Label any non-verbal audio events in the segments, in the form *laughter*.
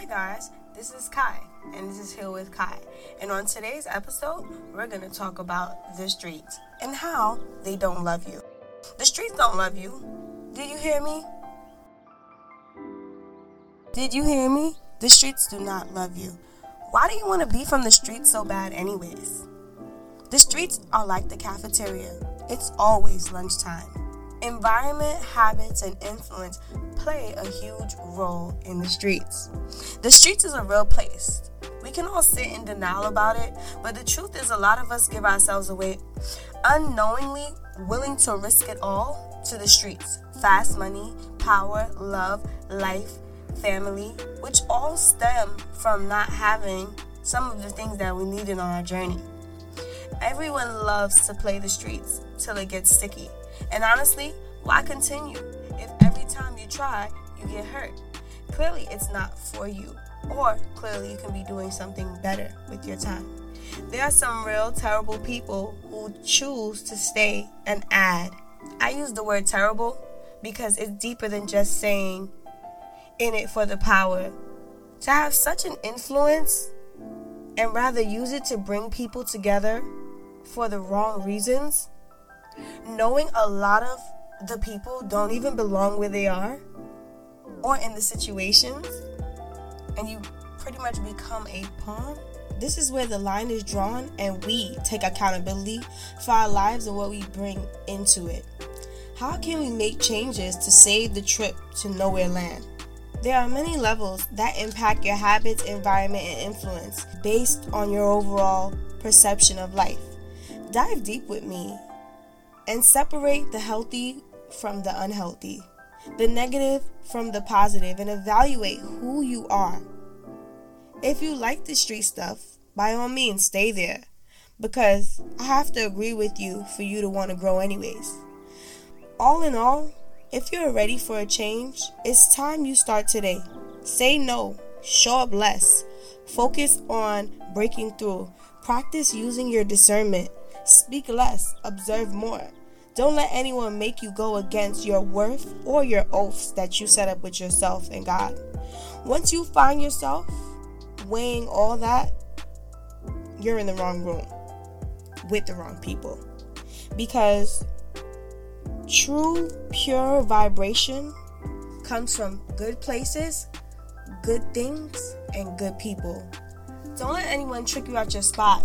Hi, guys. This is Kai, and this is Heal with Kai. And on today's episode, we're going to talk about the streets and how they don't love you. The streets don't love you. Did you hear me? Did you hear me? The streets do not love you. Why do you want to be from the streets so bad, anyways? The streets are like the cafeteria, it's always lunchtime. Environment, habits, and influence play a huge role in the streets. The streets is a real place. We can all sit in denial about it, but the truth is, a lot of us give ourselves away unknowingly, willing to risk it all to the streets. Fast money, power, love, life, family, which all stem from not having some of the things that we needed on our journey. Everyone loves to play the streets till it gets sticky. And honestly, why continue if every time you try, you get hurt? Clearly, it's not for you. Or clearly, you can be doing something better with your time. There are some real terrible people who choose to stay and add. I use the word terrible because it's deeper than just saying in it for the power. To have such an influence and rather use it to bring people together for the wrong reasons, knowing a lot of the people don't even belong where they are or in the situations, and you pretty much become a pawn. This is where the line is drawn, and we take accountability for our lives and what we bring into it. How can we make changes to save the trip to nowhere land? There are many levels that impact your habits, environment, and influence based on your overall perception of life. Dive deep with me and separate the healthy from the unhealthy, the negative from the positive, and evaluate who you are. If you like the street stuff, by all means, stay there because I have to agree with you for you to want to grow, anyways. All in all, if you're ready for a change, it's time you start today. Say no, show up less, focus on breaking through, practice using your discernment, speak less, observe more. Don't let anyone make you go against your worth or your oaths that you set up with yourself and God. Once you find yourself weighing all that, you're in the wrong room with the wrong people. Because True, pure vibration comes from good places, good things, and good people. Don't let anyone trick you out your spot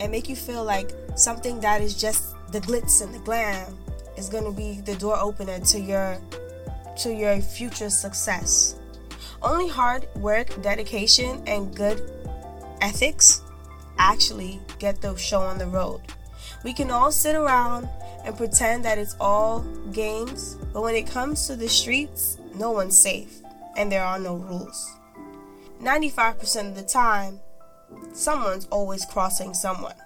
and make you feel like something that is just the glitz and the glam is going to be the door opener to your to your future success. Only hard work, dedication, and good ethics actually get the show on the road. We can all sit around and pretend that it's all games, but when it comes to the streets, no one's safe and there are no rules. 95% of the time, someone's always crossing someone,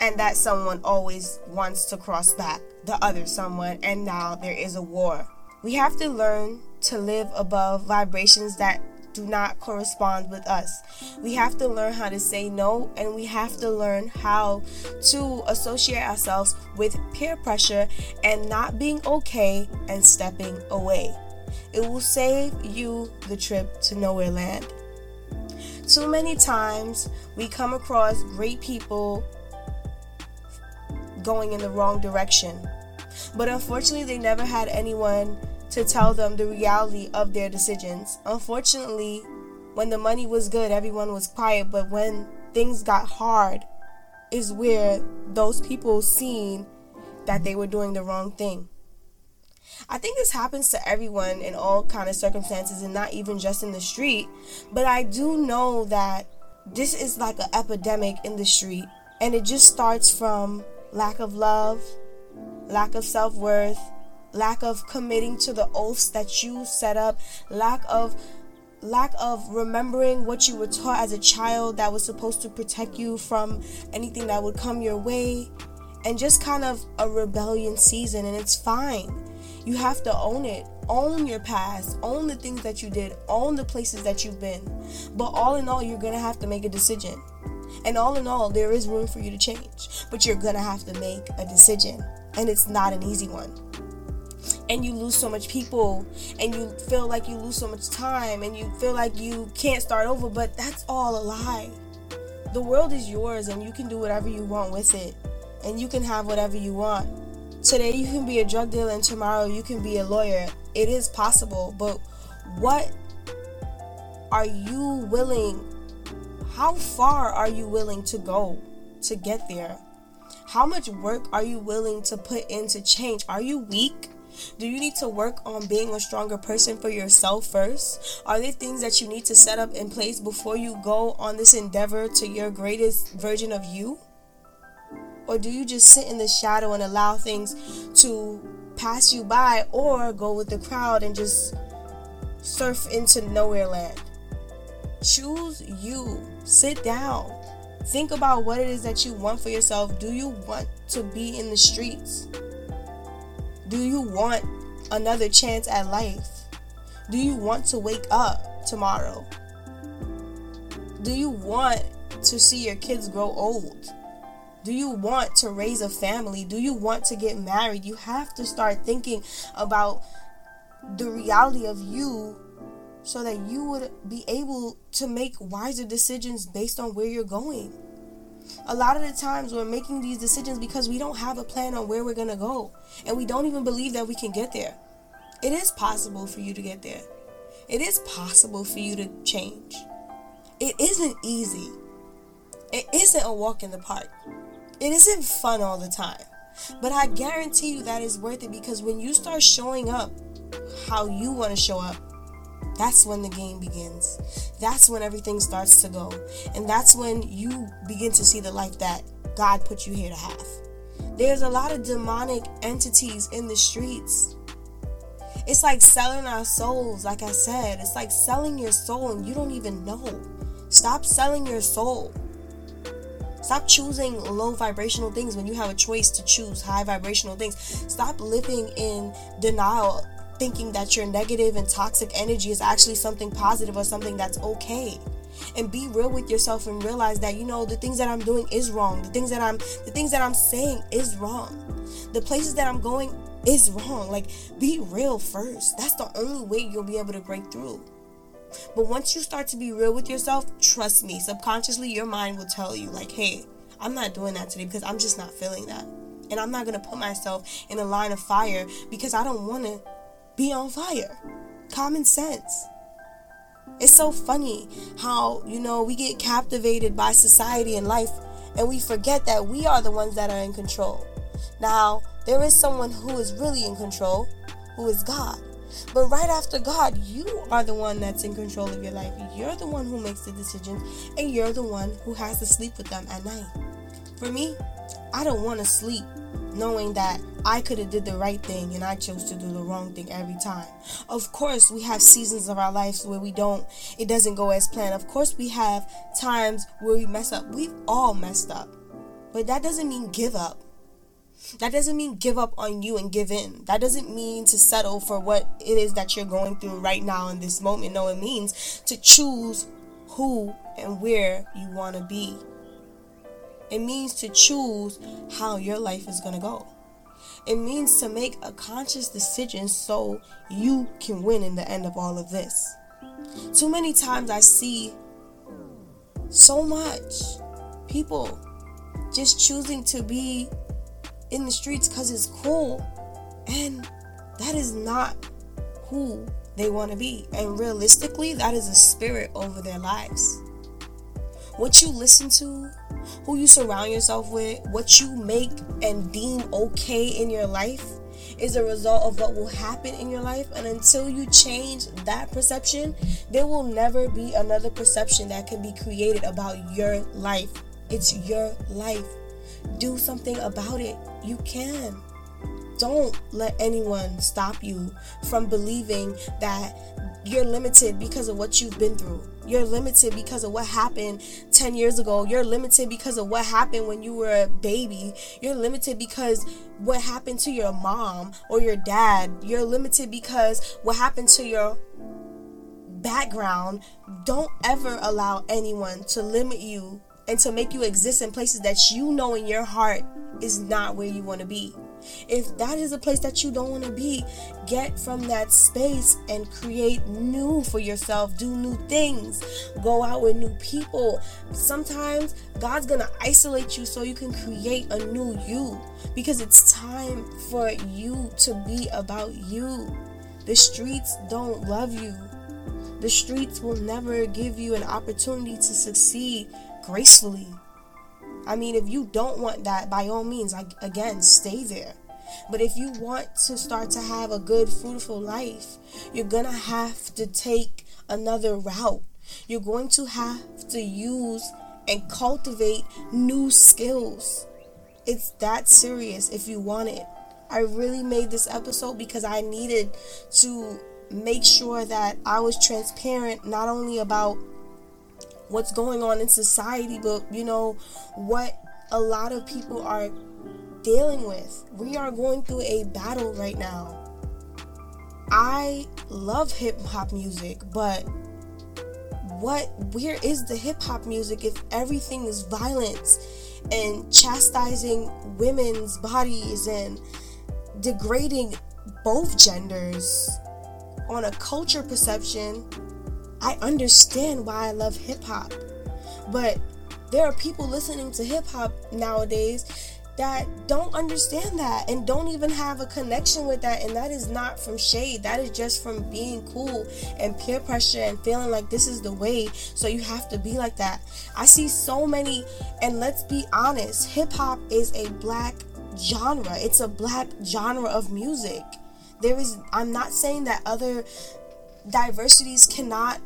and that someone always wants to cross back the other someone, and now there is a war. We have to learn to live above vibrations that do not correspond with us. We have to learn how to say no and we have to learn how to associate ourselves with peer pressure and not being okay and stepping away. It will save you the trip to nowhere land. Too many times we come across great people going in the wrong direction. But unfortunately, they never had anyone to tell them the reality of their decisions. Unfortunately, when the money was good, everyone was quiet, but when things got hard, is where those people seen that they were doing the wrong thing. I think this happens to everyone in all kind of circumstances and not even just in the street, but I do know that this is like an epidemic in the street and it just starts from lack of love, lack of self-worth, lack of committing to the oaths that you set up, lack of lack of remembering what you were taught as a child that was supposed to protect you from anything that would come your way and just kind of a rebellion season and it's fine. You have to own it. Own your past. Own the things that you did. Own the places that you've been. But all in all, you're going to have to make a decision. And all in all, there is room for you to change. But you're to have to make a decision. And it's not an easy one. and you lose so much people and you feel like you lose so much time and you feel like you can't start over, but that's all a lie. The world is yours and you can do whatever you want with it and you can have whatever you want. Today you can be a drug dealer and tomorrow you can be a lawyer. It is possible, but what are you willing? How far are you willing to go to get there? How much work are you willing to put into change? Are you weak? Do you need to work on being a stronger person for yourself first? Are there things that you need to set up in place before you go on this endeavor to your greatest version of you? Or do you just sit in the shadow and allow things to pass you by or go with the crowd and just surf into nowhere land? Choose you. Sit down. Think about what it is that you want for yourself. Do you want to be in the streets? Do you want another chance at life? Do you want to wake up tomorrow? Do you want to see your kids grow old? Do you want to raise a family? Do you want to get married? You have to start thinking about the reality of you so that you would be able to make wiser decisions based on where you're going a lot of the times we're making these decisions because we don't have a plan on where we're going to go and we don't even believe that we can get there. It is possible for you to get there. It is possible for you to change. It isn't easy. It isn't a walk in the park. It isn't fun all the time. But I guarantee you that is worth it because when you start showing up how you want to show up, that's when the game begins. That's when everything starts to go. And that's when you begin to see the life that God put you here to have. There's a lot of demonic entities in the streets. It's like selling our souls, like I said. It's like selling your soul and you don't even know. Stop selling your soul. Stop choosing low vibrational things when you have a choice to choose high vibrational things. Stop living in denial thinking that your negative and toxic energy is actually something positive or something that's okay. And be real with yourself and realize that you know the things that I'm doing is wrong. The things that I'm the things that I'm saying is wrong. The places that I'm going is wrong. Like be real first. That's the only way you'll be able to break through. But once you start to be real with yourself trust me subconsciously your mind will tell you like hey I'm not doing that today because I'm just not feeling that. And I'm not going to put myself in a line of fire because I don't want to be on fire. Common sense. It's so funny how, you know, we get captivated by society and life and we forget that we are the ones that are in control. Now, there is someone who is really in control, who is God. But right after God, you are the one that's in control of your life. You're the one who makes the decisions, and you're the one who has to sleep with them at night. For me, I don't want to sleep knowing that I could have did the right thing and I chose to do the wrong thing every time. Of course, we have seasons of our lives where we don't it doesn't go as planned. Of course, we have times where we mess up. We've all messed up. But that doesn't mean give up. That doesn't mean give up on you and give in. That doesn't mean to settle for what it is that you're going through right now in this moment. No, it means to choose who and where you want to be. It means to choose how your life is going to go. It means to make a conscious decision so you can win in the end of all of this. Too many times I see so much people just choosing to be in the streets because it's cool. And that is not who they want to be. And realistically, that is a spirit over their lives. What you listen to, who you surround yourself with, what you make and deem okay in your life is a result of what will happen in your life. And until you change that perception, there will never be another perception that can be created about your life. It's your life. Do something about it. You can. Don't let anyone stop you from believing that you're limited because of what you've been through. You're limited because of what happened 10 years ago. You're limited because of what happened when you were a baby. You're limited because what happened to your mom or your dad. You're limited because what happened to your background. Don't ever allow anyone to limit you and to make you exist in places that you know in your heart is not where you want to be. If that is a place that you don't want to be, get from that space and create new for yourself. Do new things. Go out with new people. Sometimes God's going to isolate you so you can create a new you because it's time for you to be about you. The streets don't love you. The streets will never give you an opportunity to succeed gracefully. I mean, if you don't want that, by all means, like, again, stay there. But if you want to start to have a good, fruitful life, you're to have to take another route. You're going to have to use and cultivate new skills. It's that serious if you want it. I really made this episode because I needed to make sure that I was transparent not only about what's going on in society, but you know, what a lot of people are dealing with. We are going through a battle right now. I love hip hop music, but what where is the hip hop music if everything is violence and chastising women's bodies and degrading both genders on a culture perception I understand why I love hip hop. But there are people listening to hip hop nowadays that don't understand that and don't even have a connection with that. And that is not from shade, that is just from being cool and peer pressure and feeling like this is the way. So you have to be like that. I see so many, and let's be honest, hip hop is a black genre, it's a black genre of music. There is, I'm not saying that other diversities cannot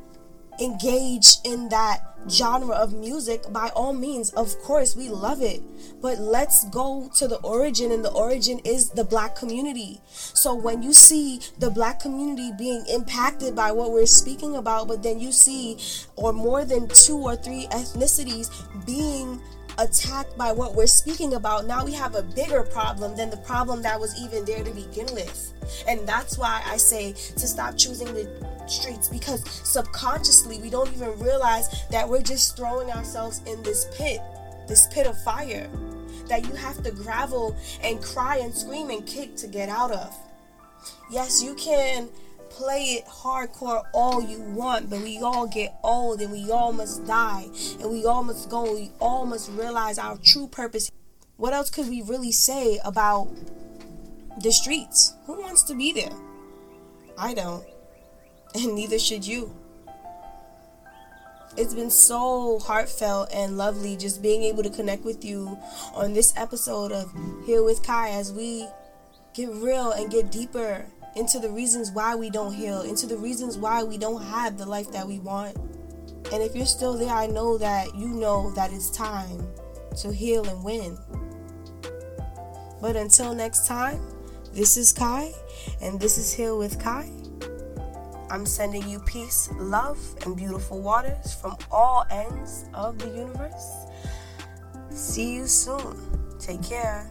engage in that genre of music by all means of course we love it. But let's go to the origin and the origin is the black community. So when you see the black community being impacted by what we're speaking about but then you see or more than two or three ethnicities being attacked by what we're speaking about, now we have a bigger problem than the problem that was even there to begin with. And that's why I say to stop choosing the streets because subconsciously we don't even realize that we're just throwing ourselves in this pit, this pit of fire that you have to gravel and cry and scream and kick to get out of. Yes, you can play it hardcore all you want, but we all get old and we all must die and we all must go. We all must realize our true purpose. What else could we really say about the streets? Who wants to be there? I don't. *laughs* And neither should you. It's been so heartfelt and lovely just being able to connect with you on this episode of Heal with Kai as we get real and get deeper into the reasons why we don't heal, into the reasons why we don't have the life that we want. And if you're still there, I know that you know that it's time to heal and win. But until next time, this is Kai, and this is Heal with Kai. I'm sending you peace, love, and beautiful waters from all ends of the universe. See you soon. Take care.